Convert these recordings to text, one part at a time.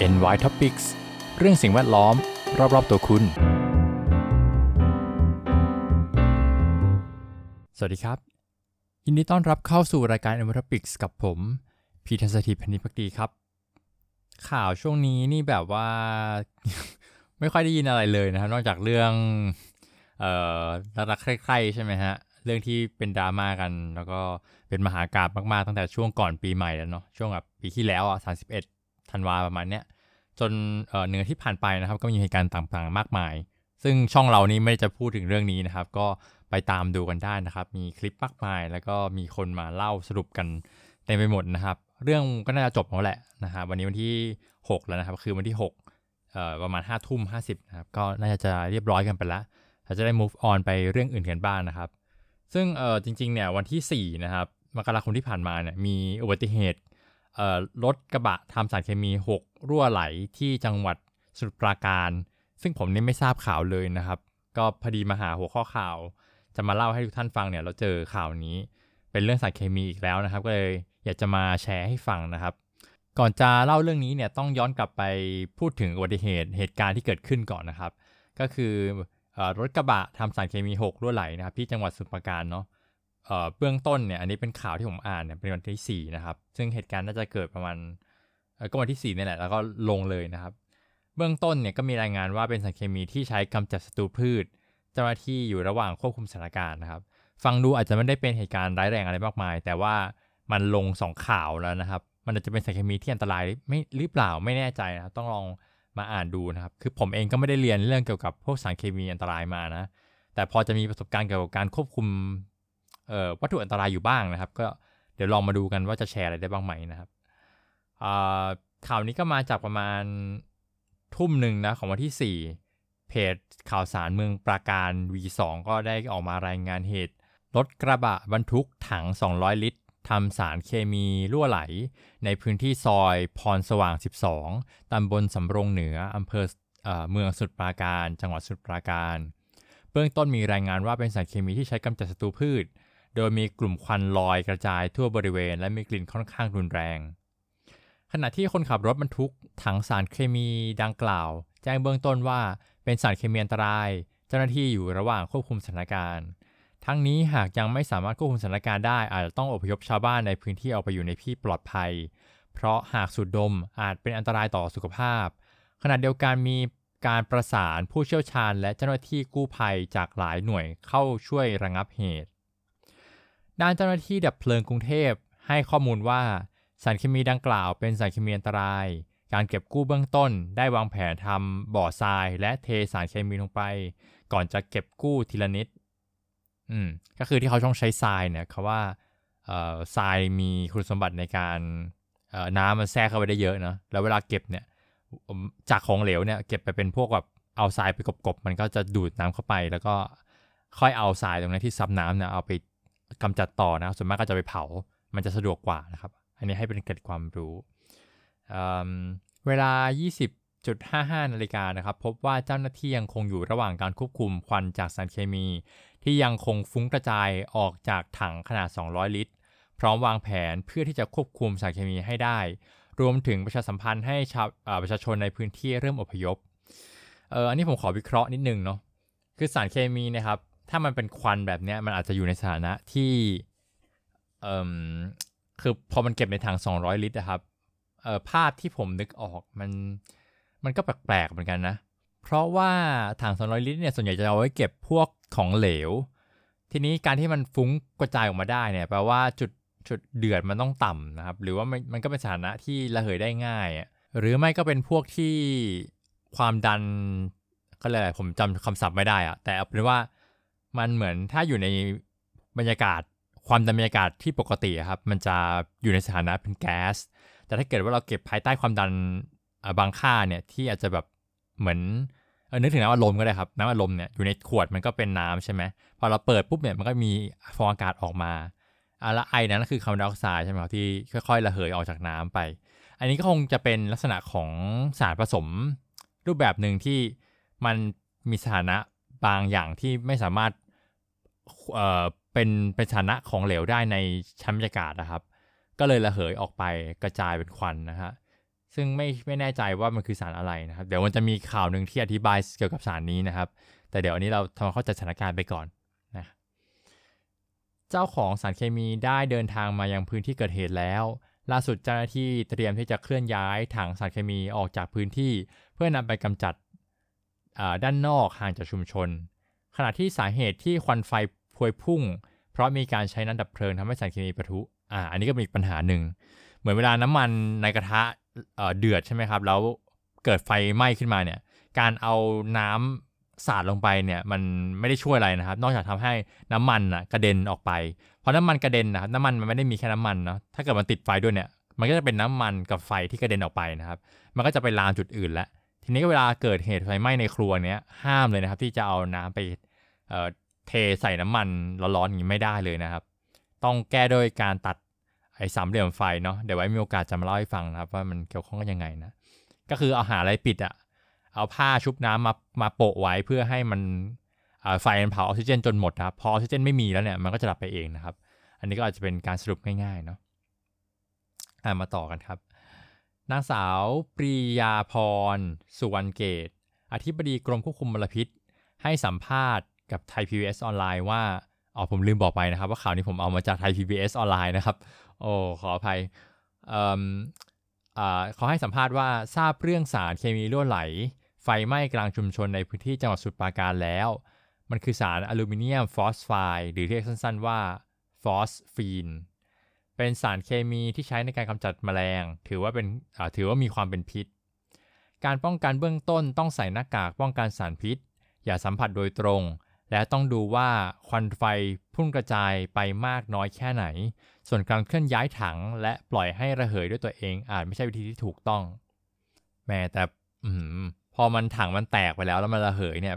NY Topics เรื่องสิ่งแวดล้อม รอบ ๆ ตัวคุณ สวัสดีครับ ยินดีต้อนรับเข้าสู่รายการ NY Topics กับผม พีทัศธีพนิพักดีครับ ข่าวช่วงนี้นี่แบบว่า ไม่ค่อยได้ยินอะไรเลยนะครับ นอกจากเรื่อง เอ่อรักๆใคร่ๆใช่ไหมฮะเรื่องที่เป็นดราม่ากัน แล้วก็เป็นมหากราบมาก ๆ ตั้งแต่ช่วงก่อนปีใหม่แล้วเนาะช่วงแบบปีที่แล้วอะ31 ธันวาประมาณเนี้ยจนเอ่อเนื้อที่ผ่านไปนะครับก็มีเหตุการณ์ต่างๆ มากมาย ซึ่งช่องเรานี่ไม่จะพูดถึงเรื่องนี้นะครับ ก็ไปตามดูกันได้นะครับ มีคลิปมากมาย แล้วก็มีคนมาเล่าสรุปกันเต็มไปหมดนะครับ เรื่องก็น่าจะจบแล้วแหละนะฮะวันนี้วันที่ 6 แล้วนะครับ คือวันที่6เอ่อประมาณ5ทุ่ม50นะครับ ก็น่าจะเรียบร้อยกันไปล้วเราจะได้ move on ไปเรื่องอื่นกันบ้างนะครับ ซึ่งเออจริงๆเนี่ยวันที่4นะครับมกราคมที่ผ่านมาเนี่ยมีอุบัติเหตุ รถกระบะทำสารเคมี 6 รั่วไหลที่จังหวัดสมุทรปราการ ซึ่งผมนี่ไม่ทราบข่าวเลยนะครับ ก็พอดีมาหาหัวข้อข่าว จะมาเล่าให้ทุกท่านฟังเนี่ยเราเจอข่าวนี้ เป็นเรื่องสารเคมีอีกแล้วนะครับ ก็เลยอยากจะมาแชร์ให้ฟังนะครับ ก่อนจะเล่าเรื่องนี้เนี่ยต้องย้อนกลับไปพูดถึงอุบัติเหตุเหตุการณ์ที่เกิดขึ้นก่อนนะครับ ก็คืออรถกระบะทำสารเคมี 6 รั่วไหลนะครับที่จังหวัดสมุทรปราการเนาะ เบื้องต้นเนี่ยอันนี้เป็นข่าวที่ผมอ่านเนี่ยเป็นวันที่4นะครับซึ่งเหตุการณ์น่าจะเกิดประมาณก็วันที่4นี่แหละแล้วก็ลงเลยนะครับ เบื้องต้นเนี่ยก็มีรายงานว่าเป็นสารเคมีที่ใช้กำจัดศัตรูพืช เจ้าหน้าที่อยู่ระหว่างควบคุมสถานการณ์นะครับ ฟังดูอาจจะไม่ได้เป็นเหตุการณ์ร้ายแรงอะไรมากมาย แต่ว่ามันลงสองข่าวแล้วนะครับ มันอาจจะเป็นสารเคมีที่อันตรายไม่หรือเปล่าไม่แน่ใจนะครับต้องลองมาอ่านดูนะครับ คือผมเองก็ไม่ได้เรียนเรื่องเกี่ยวกับพวกสารเคมีอันตรายมานะ แต่พอจะมีประสบการณ์เกี่ยวกับการควบคุม วัตถุอันตรายอยู่บ้างนะครับ ก็เดี๋ยวลองมาดูกันว่าจะแชร์อะไรได้บ้างไหมนะครับข่าวนี้ก็มาจากประมาณทุ่มหนึ่งนะของวันที่ 4 เพจข่าวสารเมืองปราการ V2 ก็ได้ออกมารายงานเหตุรถกระบะบรรทุกถัง 200 ลิตรทำสารเคมีรั่วไหล ในพื้นที่ซอยพรสว่าง 12 ตำบลสำโรงเหนืออำเภอเมืองสมุทรปราการ จังหวัดสมุทรปราการ เบื้องต้นมีรายงานว่าเป็นสารเคมีที่ใช้กำจัดศัตรูพืช โดยมีกลุ่มควันลอยกระจายทั่วบริเวณ และมีกลิ่นค่อนข้างรุนแรง ขณะที่คนขับรถบรรทุกถังสารเคมีดังกล่าว แจ้งเบื้องต้นว่าเป็นสารเคมีอันตราย เจ้าหน้าที่อยู่ระหว่างควบคุมสถานการณ์ ทั้งนี้หากยังไม่สามารถควบคุมสถานการณ์ได้อาจจะต้องอพยพชาวบ้านในพื้นที่ออกไปอยู่ในที่ปลอดภัย เพราะหากสูดดมอาจเป็นอันตรายต่อสุขภาพ ขณะเดียวกันมีการประสานผู้เชี่ยวชาญ และเจ้าหน้าที่กู้ภัยจากหลายหน่วยเข้าช่วยระงับเหตุ ด้านเจ้าหน้าที่ดับเพลิงกรุงเทพให้ข้อมูลว่าสารเคมีดังกล่าวเป็นสารเคมีอันตราย การเก็บกู้เบื้องต้น ได้วางแผนทำบ่อทราย และเทสารเคมีลงไป ก่อนจะเก็บกู้ทีละนิด อืม ก็คือที่เขาต้องใช้ทรายเนี่ยเขาว่าเอ่อทรายมีคุณสมบัติในการเอ่อน้ำมันแทรกเข้าไปได้เยอะเนาะแล้วเวลาเก็บเนี่ย จากของเหลวเนี่ยเก็บไปเป็นพวกแบบเอาทรายไปกบๆมันก็จะดูดน้ำเข้าไป แล้วก็ค่อยเอาทรายตรงนั้นที่ซับน้ำเนี่ยเอาไป กำจัดต่อนะส่วนมากก็จะไปเผา มันจะสะดวกกว่านะครับ อันนี้ให้เป็นเกร็ดความรู้เเวลา 20.55นาฬิกานะครับ พบว่าเจ้าหน้าที่ยังคงอยู่ระหว่างการควบคุมควันจากสารเคมี ที่ยังคงฟุ้งกระจายออกจากถังขนาด 200 ลิตร พร้อมวางแผนเพื่อที่จะควบคุมสารเคมีให้ได้ รวมถึงประชาสัมพันธ์ให้ชาวประชาชนในพื้นที่เริ่มอพยพเอออันนี้ผมขอวิเคราะห์นิดนึงเนาะคือสารเคมีนะครับ ถ้ามันเป็นควันแบบเนี้ยมันอาจจะอยู่ในสถานะที่เอ่มคือพอมันเก็บในถัง200 ลิตรนะครับเอ่อภาพที่ผมนึกออกมันมันก็แปลกๆเหมือนกันนะ เพราะว่าถัง200 ลิตรเนี่ยส่วนใหญ่จะเอาไว้เก็บพวกของเหลว ทีนี้การที่มันฟุ้งกระจายออกมาได้เนี่ยแปลว่าจุดจุดเดือดมันต้องต่ำนะครับ หรือว่ามันมันก็เป็นสถานะที่ระเหยได้ง่าย หรือไม่ก็เป็นพวกที่ความดันก็เลยผมจำคำศัพท์ไม่ได้อะแต่เอาเป็นว่า มันเหมือนถ้าอยู่ในบรรยากาศความดันบรรยากาศที่ปกติครับ มันจะอยู่ในสถานะเป็นแก๊ส แต่ถ้าเกิดว่าเราเก็บภายใต้ความดันบางค่าเนี่ยที่อาจจะแบบเหมือนเออนึกถึงน้ำอัดลมก็ได้ครับ น้ำอัดลมเนี่ยอยู่ในขวดมันก็เป็นน้ำใช่ไหมพอเราเปิดปุ๊บเนี่ยมันก็มีฟองอากาศออกมาอะแล้วไอนั้นก็คือคาร์บอนไดออกไซด์ใช่ไหมครับที่ค่อยๆระเหยออกจากน้ำไป อันนี้ก็คงจะเป็นลักษณะของสารผสมรูปแบบหนึ่งที่มันมีสถานะบางอย่างที่ไม่สามารถ เอ่อเป็นเป็นสถานะของเหลวได้ในชั้นบรรยากาศนะครับ ก็เลยระเหยออกไปกระจายเป็นควันนะฮะซึ่งไม่ไม่แน่ใจว่ามันคือสารอะไรนะครับ เดี๋ยวมันจะมีข่าวหนึ่งที่อธิบายเกี่ยวกับสารนี้นะครับ แต่เดี๋ยวอันนี้เราทำเข้าใจสถานการณ์ไปก่อนนะเจ้าของสารเคมีได้เดินทางมายังพื้นที่เกิดเหตุแล้ว ล่าสุดเจ้าหน้าที่เตรียมที่จะเคลื่อนย้ายถังสารเคมีออกจากพื้นที่ เพื่อนำไปกำจัดด้านนอกห่างจากชุมชน ขณะที่สาเหตุที่ควันไฟพวยพุ่ง เพราะมีการใช้น้ำดับเพลิงทำให้สารเคมีปะทุ อ่า อันนี้ก็เป็นอีกปัญหาหนึ่ง เหมือนเวลาน้ำมันในกระทะเดือดใช่ไหมครับ แล้วเกิดไฟไหม้ขึ้นมาเนี่ย การเอาน้ำสาดลงไปเนี่ยมันไม่ได้ช่วยอะไรนะครับ นอกจากทำให้น้ำมันนะกระเด็นออกไป เพราะน้ำมันกระเด็นนะครับน้ำมันมันไม่ได้มีแค่น้ำมันเนาะ ถ้าเกิดมันติดไฟด้วยเนี่ย มันก็จะเป็นน้ำมันกับไฟที่กระเด็นออกไปนะครับ มันก็จะไปลามจุดอื่นแล้วทีนี้เวลาเกิดเหตุไฟไหม้ในครัวเนี้ยห้ามเลยนะครับที่จะเอาน้ำไป เทใส่น้ำมันร้อนๆอย่างนี้ไม่ได้เลยนะครับ ต้องแก้โดยการตัดไอ้สามเหลี่ยมไฟเนาะเดี๋ยวไว้มีโอกาสจะมาเล่าให้ฟังนะครับ ว่ามันเกี่ยวข้องกันยังไงนะ ก็คือเอาหาอะไรปิดอะเอาผ้าชุบน้ำมามาโปะไว้เพื่อให้มันไฟมันเผาออกซิเจนจนหมดครับพอออกซิเจนไม่มีแล้วเนี่ยมันก็จะดับไปเองนะครับ อันนี้ก็อาจจะเป็นการสรุปง่ายๆเนาะมาต่อกันครับ นางสาวปรียาพร สุวรรณเกต อธิบดีกรมควบคุมมลพิษ ให้สัมภาษณ์ กับไทยพีบีออนไลน์ว่าอ๋อผมลืมบอกไปนะครับ ว่าข่าวนี้ผมเอามาจากไทย PBS ออนไลน์นะครับ โอ้ขออภัยเขาให้สัมภาษณ์ว่าทราบเรื่องสารเคมีรั่วไหล ไฟไหม้กลางชุมชนในพื้นที่จังหวัดสุพรรณการแล้ว มันคือสารอลูมิเนียมฟอสไฟด์หรือเรียกสั้นๆว่าฟอสฟีนเป็นสารเคมีที่ใช้ในการกำจัดแมลง ถือว่าเป็นถือว่ามีความเป็นพิษ การป้องกันเบื้องต้นต้องใส่หน้ากากป้องกันสารพิษ อย่าสัมผัสโดยตรง และต้องดูว่าควันไฟพุ่งกระจายไปมากน้อยแค่ไหน ส่วนการเคลื่อนย้ายถังและปล่อยให้ระเหยด้วยตัวเองอาจไม่ใช่วิธีที่ถูกต้อง แม้แต่อพอมันถังมันแตกไปแล้วแล้วมันระเหยเนี่ย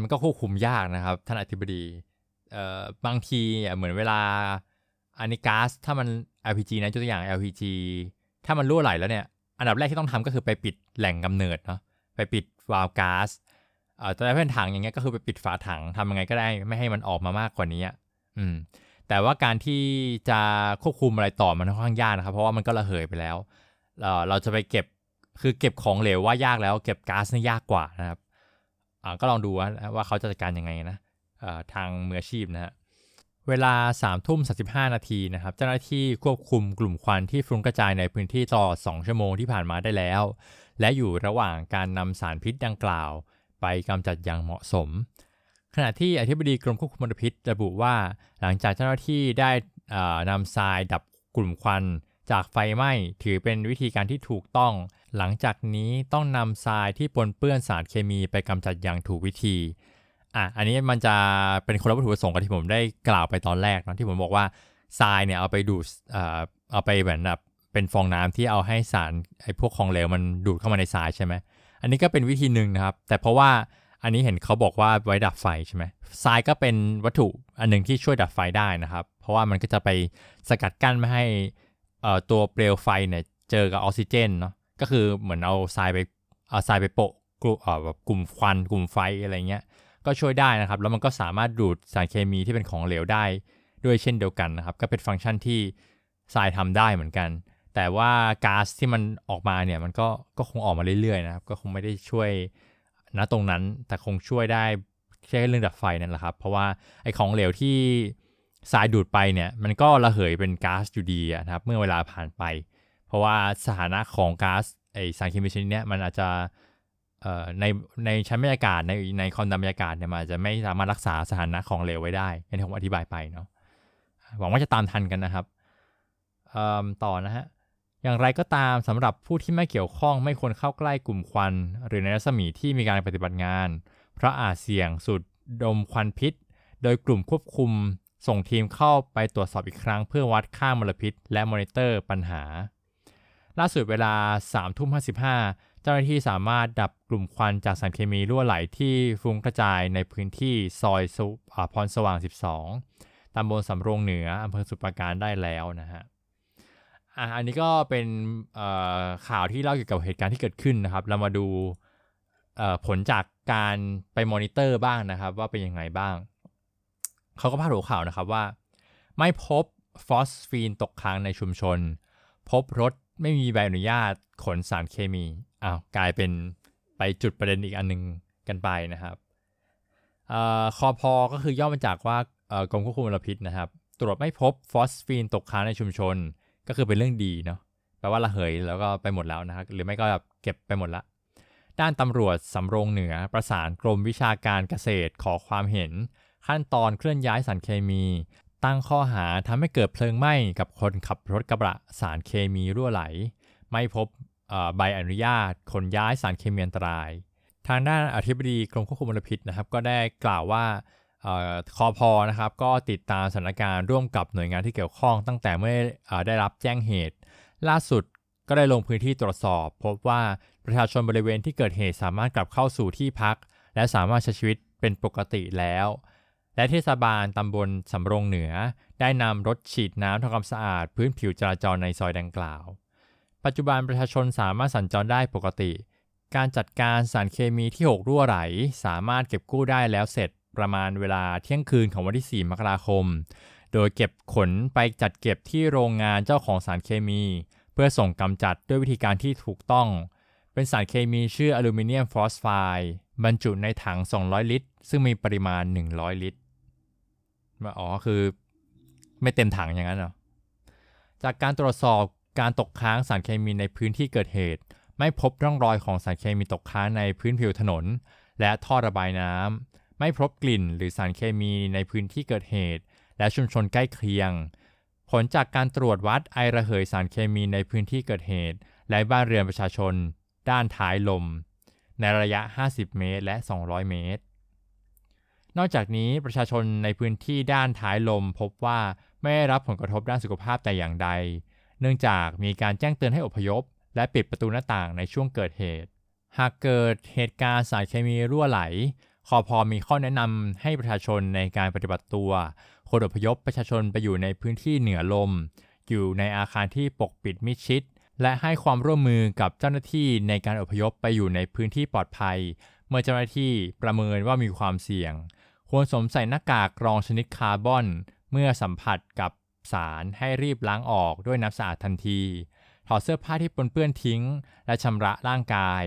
มันก็ควบคุมยากนะครับ ท่านอธิบดีเอ่อบางทีเหมือนเวลาอันนี้ก๊าซถ้ามัน LPG นะตัวอย่าง LPG ถ้ามันรั่วไหลแล้วเนี่ย อันดับแรกที่ต้องทำก็คือไปปิดแหล่งกำเนิดเนาะไปปิดวาล์วก๊าซ เอ่อแต่เป็นถังอย่างเงี้ยก็คือไปปิดฝาถังทำยังไงก็ได้ไม่ให้มันออกมามากกว่านี้อืมแต่ว่าการที่จะควบคุมอะไรต่อมันค่อนข้างยากนะครับ เพราะว่ามันก็ระเหยไปแล้ว เราเราจะไปเก็บคือเก็บของเหลวว่ายากแล้ว เก็บก๊าซนี่ยากกว่านะครับอ่าก็ลองดูว่าว่าเขาจะจัดการยังไงนะอ่าทางมืออาชีพนะฮะเวลา3ามทุ่มสินาทีนะครับ เจ้าหน้าที่ควบคุมกลุ่มควันที่ฟุ้งกระจายในพื้นที่ต่อ2ชั่วโมงที่ผ่านมาได้แล้ว และอยู่ระหว่างการนำสารพิษดังกล่าว ไปกำจัดอย่างเหมาะสม ขณะที่อธิบดีกรมควบคุมมลพิษระบุว่า หลังจากเจ้าหน้าที่ได้นำทรายดับกลุ่มควันจากไฟไหม้ถือเป็นวิธีการที่ถูกต้อง หลังจากนี้ต้องนำทรายที่ปนเปื้อนสารเคมีไปกำจัดอย่างถูกวิธี อะ อันนี้มันจะเป็นคนละวัตถุประสงค์กับที่ผมได้กล่าวไปตอนแรกนะที่ผมบอกว่าทรายเนี่ยเอาไปดูดเอาไปเหมือนแบบเป็นฟองน้ำที่เอาให้สารไอ้พวกของเหลวมันดูดเข้ามาในทรายใช่ไหม อันนี้ก็เป็นวิธีหนึ่งนะครับ แต่เพราะว่าอันนี้เห็นเขาบอกว่าไว้ดับไฟใช่ไหมทรายก็เป็นวัตถุอันหนึ่งที่ช่วยดับไฟได้นะครับ เพราะว่ามันก็จะไปสกัดกั้นไม่ให้ตัวเปลวไฟเนี่ยเจอกับออกซิเจนเนาะก็คือเหมือนเอาทรายไปเอาทรายไปโปะกลุ่มแบบกลุ่มควันกลุ่มไฟอะไรเงี้ยก็ช่วยได้นะครับ แล้วมันก็สามารถดูดสารเคมีที่เป็นของเหลวได้ด้วยเช่นเดียวกันนะครับ ก็เป็นฟังก์ชันที่ทรายทำได้เหมือนกัน แต่ว่าก๊าซที่มันออกมาเนี่ยมันก็ก็คงออกมาเรื่อยๆนะครับก็คงไม่ได้ช่วยนะตรงนั้นแต่คงช่วยได้แค่เรื่องดับไฟนั่นแหละครับ เพราะว่าไอ้ของเหลวที่ทรายดูดไปเนี่ยมันก็ระเหยเป็นก๊าซอยู่ดีนะครับเมื่อเวลาผ่านไป เพราะว่าสถานะของก๊าซไอสารเคมีชนิดนี้มันอาจจะในในชั้นบรรยากาศในในคอนดัมบรรยากาศเนี่ยมันจะไม่สามารถรักษาสถานะของเหลวไว้ได้อย่างที่ผมอธิบายไปเนาะหวังว่าจะตามทันกันนะครับต่อนะฮะ อย่างไรก็ตามสำหรับผู้ที่ไม่เกี่ยวข้องไม่ควรเข้าใกล้กลุ่มควัน หรือในรัศมีที่มีการปฏิบัติงาน เพราะอาจเสี่ยงสูดดมควันพิษ โดยกลุ่มควบคุม ส่งทีมเข้าไปตรวจสอบอีกครั้งเพื่อวัดค่ามลพิษ และมอนิเตอร์ปัญหา ล่าสุดเวลา3ทุ่ม55 เจ้าหน้าที่สามารถดับกลุ่มควันจากสารเคมีรั่วไหลที่ฟุ้งกระจายในพื้นที่ซอยพรสว่าง 12 ตำบลสำโรงเหนืออำเภอสุปราการได้แล้วนะฮะ อะอันนี้ก็เป็นข่าวที่เล่าเกี่ยวกับเหตุการณ์ที่เกิดขึ้นนะครับ เรามาดูผลจากการไปมอนิเตอร์บ้างนะครับ ว่าเป็นยังไงบ้าง เขาก็พาดหัวข่าวนะครับว่า ไม่พบฟอสฟีนตกค้างในชุมชน พบรถไม่มีใบอนุญาตขนสารเคมีอ้าวกลายเป็นไปจุดประเด็นอีกอันนึงกันไปนะครับคอพอก็คือย่อมาจากว่ากรมควบคุมมลพิษนะครับ ตรวจไม่พบฟอสฟีนตกค้างในชุมชน ก็คือเป็นเรื่องดีเนาะแปลว่าระเหยแล้วก็ไปหมดแล้วนะครับหรือไม่ก็แบบเก็บไปหมดละ ด้านตำรวจสำโรงเหนือประสานกรมวิชาการเกษตรขอความเห็น ขั้นตอนเคลื่อนย้ายสารเคมี ตั้งข้อหาทำให้เกิดเพลิงไหม้กับคนขับรถกระบะสารเคมีรั่วไหล ไม่พบใบอนุญาตขนย้ายสารเคมีอันตราย ทางด้านอธิบดีกรมควบคุมมลพิษนะครับ ก็ได้กล่าวว่า คอพอนะครับก็ติดตามสถานการณ์ร่วมกับหน่วยงานที่เกี่ยวข้องตั้งแต่เมื่อได้รับแจ้งเหตุ ล่าสุดก็ได้ลงพื้นที่ตรวจสอบ พบว่าประชาชนบริเวณที่เกิดเหตุสามารถกลับเข้าสู่ที่พัก และสามารถใช้ชีวิตเป็นปกติแล้ว และเทศบาลตำบลสำโรงเหนือ ได้นำรถฉีดน้ำทำความสะอาด พื้นผิวจราจรในซอยดังกล่าว ปัจจุบันประชาชนสามารถสัญจรได้ปกติ การจัดการสารเคมีที่หกรั่วไหล สามารถเก็บกู้ได้แล้วเสร็จ ประมาณเวลาเที่ยงคืนของวันที่ 4 มกราคม โดยเก็บขนไปจัดเก็บที่โรงงานเจ้าของสารเคมี เพื่อส่งกำจัดด้วยวิธีการที่ถูกต้อง เป็นสารเคมีชื่ออลูมิเนียมฟอสไฟด์บรรจุในถัง 200 ลิตร ซึ่งมีปริมาณ 100 ลิตรอ๋อคือไม่เต็มถังอย่างนั้นเหรอ จากการตรวจสอบการตกค้างสารเคมีในพื้นที่เกิดเหตุ ไม่พบร่องรอยของสารเคมีตกค้างในพื้นผิวถนน และท่อระบายน้ำ ไม่พบกลิ่นหรือสารเคมีในพื้นที่เกิดเหตุ และชุมชนใกล้เคียง ผลจากการตรวจวัดไอระเหยสารเคมีในพื้นที่เกิดเหตุ และบ้านเรือนประชาชน ด้านท้ายลม ในระยะ 50 เมตร และ 200 เมตร นอกจากนี้ประชาชนในพื้นที่ด้านท้ายลมพบว่าไม่ได้รับผลกระทบด้านสุขภาพแต่อย่างใด เนื่องจากมีการแจ้งเตือนให้อพยพ และปิดประตูหน้าต่างในช่วงเกิดเหตุ หากเกิดเหตุการณ์สารเคมีรั่วไหล คอพอมีข้อแนะนำให้ประชาชนในการปฏิบัติตัว คนอพยพประชาชนไปอยู่ในพื้นที่เหนือลม อยู่ในอาคารที่ปกปิดมิดชิด และให้ความร่วมมือกับเจ้าหน้าที่ในการอพยพไปอยู่ในพื้นที่ปลอดภัย เมื่อเจ้าหน้าที่ประเมินว่ามีความเสี่ยง ควรสวมใส่หน้ากากรองชนิดคาร์บอน เมื่อสัมผัสกับสารให้รีบล้างออกด้วยน้ำสะอาดทันที ถอดเสื้อผ้าที่ปนเปื้อนทิ้ง และชำระร่างกาย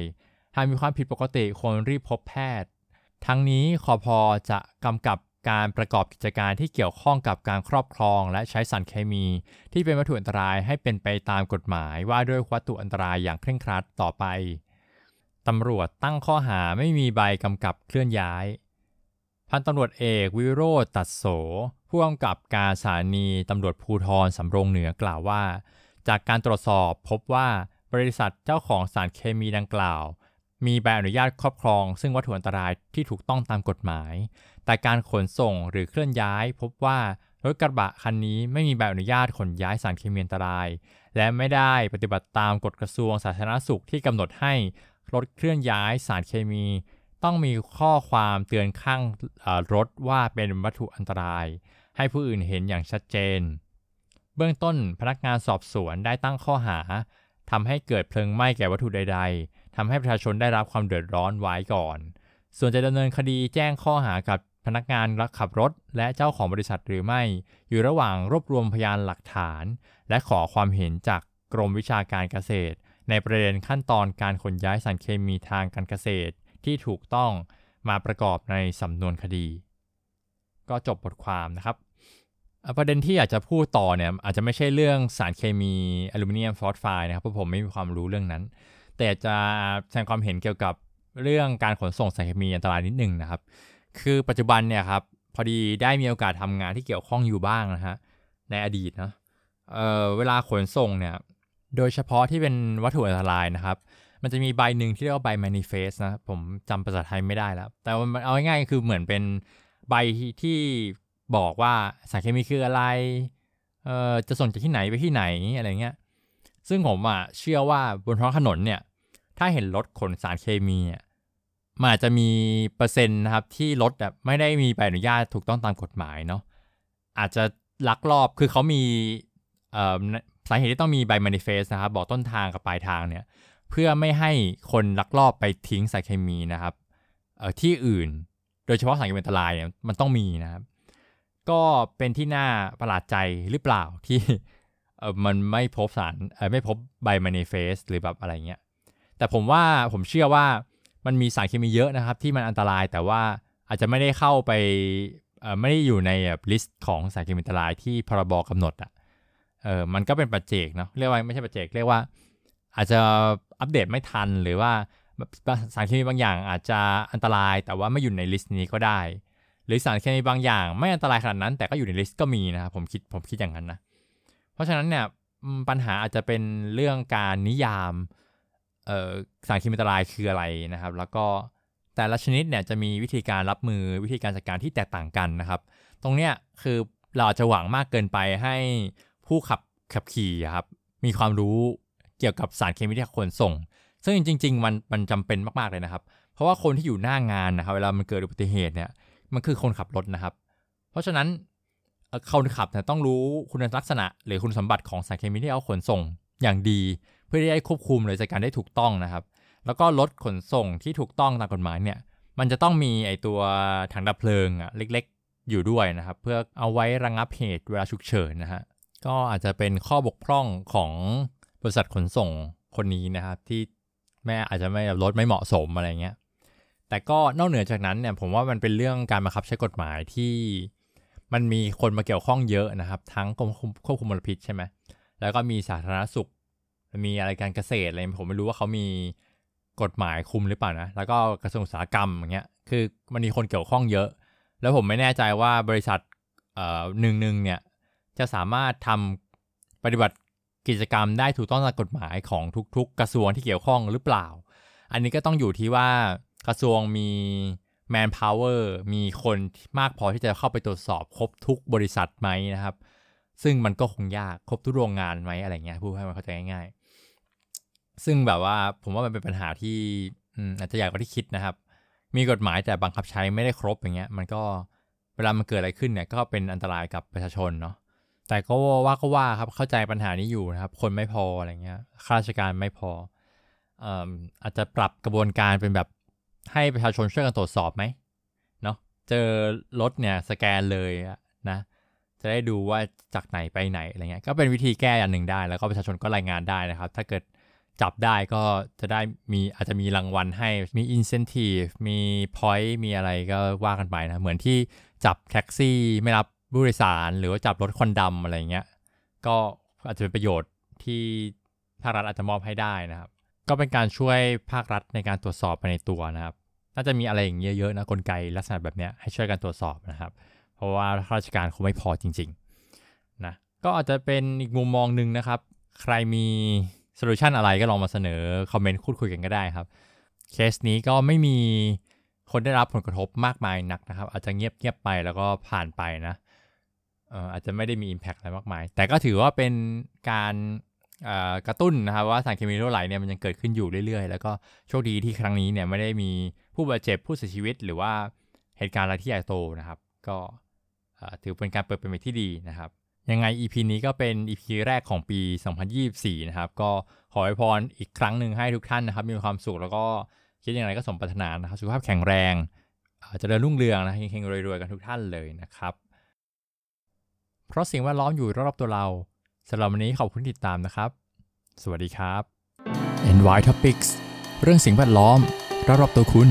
หากมีความผิดปกติควรรีบพบแพทย์ ทั้งนี้คอพอจะกำกับการประกอบกิจการที่เกี่ยวข้องกับการครอบครองและใช้สารเคมี ที่เป็นวัตถุอันตรายให้เป็นไปตามกฎหมายว่าด้วยวัตถุอันตรายอย่างเคร่งครัดต่อไป ตำรวจตั้งข้อหาไม่มีใบกำกับเคลื่อนย้าย พันตำรวจเอกวิโรธตัดโส ผู้กำกับการสถานีตำรวจภูธรสำโรงเหนือกล่าวว่า จากการตรวจสอบพบว่าบริษัทเจ้าของสารเคมีดังกล่าว มีใบอนุญาตครอบครอง ซึ่งวัตถุอันตรายที่ถูกต้องตามกฎหมาย แต่การขนส่งหรือเคลื่อนย้าย พบว่ารถกระบะคันนี้ไม่มีใบอนุญาตขนย้ายสารเคมีอันตราย และไม่ได้ปฏิบัติตามกฎกระทรวงสาธารณสุขที่กำหนดให้รถเคลื่อนย้ายสารเคมี ต้องมีข้อความเตือนข้างรถว่าเป็นวัตถุอันตราย ให้ผู้อื่นเห็นอย่างชัดเจน เบื้องต้นพนักงานสอบสวนได้ตั้งข้อหาทำให้เกิดเพลิงไหม้แก่วัตถุใด ๆ ทำให้ประชาชนได้รับความเดือดร้อนไว้ก่อน ส่วนจะดำเนินคดีแจ้งข้อหากับพนักงานรับขับรถ และเจ้าของบริษัทหรือไม่ อยู่ระหว่างรวบรวมพยานหลักฐาน และขอความเห็นจากกรมวิชาการเกษตร ในประเด็นขั้นตอนการขนย้ายสารเคมีทางการเกษตรที่ถูกต้องมาประกอบในสำนวนคดี ก็จบบทความนะครับ ประเด็นที่อยากจะพูดต่อเนี่ยอาจจะไม่ใช่เรื่องสารเคมีอลูมิเนียมฟอสไฟนะครับเพราะผมไม่มีความรู้เรื่องนั้น แต่จะแสดงความเห็นเกี่ยวกับเรื่องการขนส่งสารเคมีอันตรายนิดนึงนะครับ คือปัจจุบันเนี่ยครับพอดีได้มีโอกาสทำงานที่เกี่ยวข้องอยู่บ้างนะฮะในอดีตนะเอ่อเวลาขนส่งเนี่ยโดยเฉพาะที่เป็นวัตถุอันตรายนะครับ มันจะมีใบหนึ่งที่เรียกว่าใบ manifest นะผมจำภาษาไทยไม่ได้แล้ว แต่มันเอาง่ายๆคือเหมือนเป็นใบที่บอกว่าสารเคมีคืออะไรเอ่อจะส่งจากที่ไหนไปที่ไหนอะไรเงี้ยซึ่งผมอะเชื่อว่าบนท้องถนนเนี่ย ถ้าเห็นรถขนสารเคมีอะมันอาจจะมีเปอร์เซ็นต์นะครับที่รถแบบไม่ได้มีใบอนุญาตถูกต้องตามกฎหมายเนาะอาจจะลักลอบคือเขามีสาเหตุที่ต้องมีใบมานิเฟสนะครับ บอกต้นทางกับปลายทางเนี่ยเพื่อไม่ให้คนลักลอบไปทิ้งสารเคมีนะครับที่อื่น โดยเฉพาะสารเคมีอันตรายเนี่ยมันต้องมีนะครับก็เป็นที่น่าประหลาดใจหรือเปล่าที่มันไม่พบสารไม่พบใบ manifest หรือแบบอะไรเงี้ย แต่ผมว่าผมเชื่อว่ามันมีสารเคมีเยอะนะครับ ที่มันอันตรายแต่ว่าอาจจะไม่ได้เข้าไปไม่ได้อยู่ในแบบ list ของสารเคมีอันตรายที่พรบกำหนดอะเออมันก็เป็นปัจเจกเนาะเรียกว่าไม่ใช่ปัจเจกเรียกว่า อาจจะอัปเดตไม่ทันหรือว่าสารเคมีบางอย่างอาจจะอันตรายแต่ว่าไม่อยู่ใน list นี้ก็ได้ หรือสารเคมีบางอย่าง ไม่อันตรายขนาดนั้น แต่ก็อยู่ใน list ก็มีนะครับผมคิดผมคิดอย่างนั้นนะเพราะฉะนั้นเนี่ยปัญหาอาจจะเป็นเรื่องการนิยาม สารเคมีอันตรายคืออะไรนะครับ แล้วก็แต่ละชนิดเนี่ยจะมีวิธีการรับมือวิธีการจัดการที่แตกต่างกันนะครับ ตรงเนี้ยคือเราอาจจะหวังมากเกินไปให้ผู้ขับขับขี่ครับมีความรู้เกี่ยวกับสารเคมีที่ขนส่ง ซึ่งจริง ๆ มันมันจำเป็นมากๆเลยนะครับ เพราะว่าคนที่อยู่หน้างานนะครับ เวลามันเกิดอุบัติเหตุเนี่ยมันคือคนขับรถนะครับ เพราะฉะนั้นคนขับเนี่ยต้องรู้คุณลักษณะ หรือคุณสมบัติของสารเคมีที่เอาขนส่งอย่างดี พื่อที่จะควบคุมหรือจัดการได้ถูกต้องนะครับ แล้วก็รถขนส่งที่ถูกต้องตามกฎหมายเนี่ย มันจะต้องมีไอตัวถังดับเพลิงอะเล็กๆ อยู่ด้วยนะครับ เพื่อเอาไว้ระงงับเหตุเวลาฉุกเฉินนะฮะก็อาจจะเป็นข้อบกพร่องของบริษัทขนส่งคนนี้นะครับ ที่แม่อาจจะไม่รถไม่เหมาะสมอะไรเงี้ยแต่ก็นอกเหนือจากนั้นเนี่ยผมว่ามันเป็นเรื่องการบังคับใช้กฎหมายที่มันมีคนมาเกี่ยวข้องเยอะนะครับ ทั้งกรมควบคุมมลพิษใช่ไหมแล้วก็มีสาธารณสุข มีอะไรการเกษตรอะไรผมไม่รู้ว่าเขามีกฎหมายคุมหรือเปล่านะ แล้วก็กระทรวงอุตสาหกรรมอย่างเงี้ย คือมันมีคนเกี่ยวข้องเยอะ แล้วผมไม่แน่ใจว่าบริษัทเอ่อหนึ่งหนึ่งเนี่ยจะสามารถทำปฏิบัติกิจกรรมได้ถูกต้องตามกฎหมายของทุกๆ กระทรวงที่เกี่ยวข้องหรือเปล่า อันนี้ก็ต้องอยู่ที่ว่ากระทรวงมี manpower มีคนมากพอที่จะเข้าไปตรวจสอบครบทุกบริษัทไหมนะครับ ซึ่งมันก็คงยากครบทุกโรงงานไหมอะไรเงี้ยพูดให้มันเข้าใจง่ายๆ ซึ่งแบบว่าผมว่ามันเป็นปัญหาที่อาจจะใหญ่กว่าที่คิดนะครับ มีกฎหมายแต่บังคับใช้ไม่ได้ครบอย่างเงี้ย มันก็เวลามันเกิดอะไรขึ้นเนี่ยก็เป็นอันตรายกับประชาชนเนาะแต่ก็ว่าก็ว่าครับเข้าใจปัญหานี้อยู่นะครับ คนไม่พออะไรเงี้ยข้าราชการไม่พออาจจะปรับกระบวนการเป็นแบบให้ประชาชนช่วยกันตรวจสอบไหมเนาะเจอรถเนี่ยสแกนเลยนะจะได้ดูว่าจากไหนไปไหนอะไรเงี้ยก็เป็นวิธีแก้อย่างหนึ่งได้ แล้วก็ประชาชนก็รายงานได้นะครับ ถ้าเกิด จับได้ก็จะได้มีอาจจะมีรางวัลให้มีอินเซนティブมีพอยต์มีอะไรก็ว่ากันไปนะ เหมือนที่จับแท็กซี่ไม่รับบริโดยาหรือว่าจับรถควันดำอะไรเงี้ยก็อาจจะเป็นประโยชน์ที่ภาครัฐอาจจะมอบให้ได้นะครับ ก็เป็นการช่วยภาครัฐในการตรวจสอบภายในตัวนะครับ น่าจะมีอะไรอย่างเงี้ยเยอะนะกลไกลักษณะแบบเนี้ยให้ช่วยกันตรวจสอบนะครับ เพราะว่าราชการคงไม่พอจริงๆนะก็อาจจะเป็นอีกมุมมองหนึ่งนะครับ ใครมี โซลูชันอะไรก็ลองมาเสนอคอมเมนต์พูดคุยกันก็ได้ครับ เคสนี้ก็ไม่มีคนได้รับผลกระทบมากมายนักนะครับ อาจจะเงียบเงียบไปแล้วก็ผ่านไปนะอาจจะไม่ได้มี Impact อะไรมากมาย แต่ก็ถือว่าเป็นการกระตุ้นนะครับว่าสารเคมีรั่วไหลเนี่ยมันยังเกิดขึ้นอยู่เรื่อยๆ แล้วก็โชคดีที่ครั้งนี้เนี่ยไม่ได้มีผู้บาดเจ็บผู้เสียชีวิต หรือว่าเหตุการณ์อะไรที่ใหญ่โตนะครับ ก็ถือเป็นการเปิดเป็นไปที่ดีนะครับ ยังไง EP นี้ก็เป็น EP แรกของปี 2024 นะครับ ก็ขออวยพรอีกครั้งหนึ่งให้ทุกท่านนะครับ มีความสุขแล้วก็คิดอย่างไรก็สมปรารถนานะครับ สุขภาพแข็งแรงจะเดินรุ่งเรืองนะเฮงๆรวยๆ กันทุกท่านเลยนะครับ เพราะสิ่งแวดล้อมอยู่รอบๆตัวเราสำหรับวันนี้ขอบคุณติดตามนะครับ สวัสดีครับ NY Topics เรื่องสิ่งแวดล้อมรอบๆตัวคุณ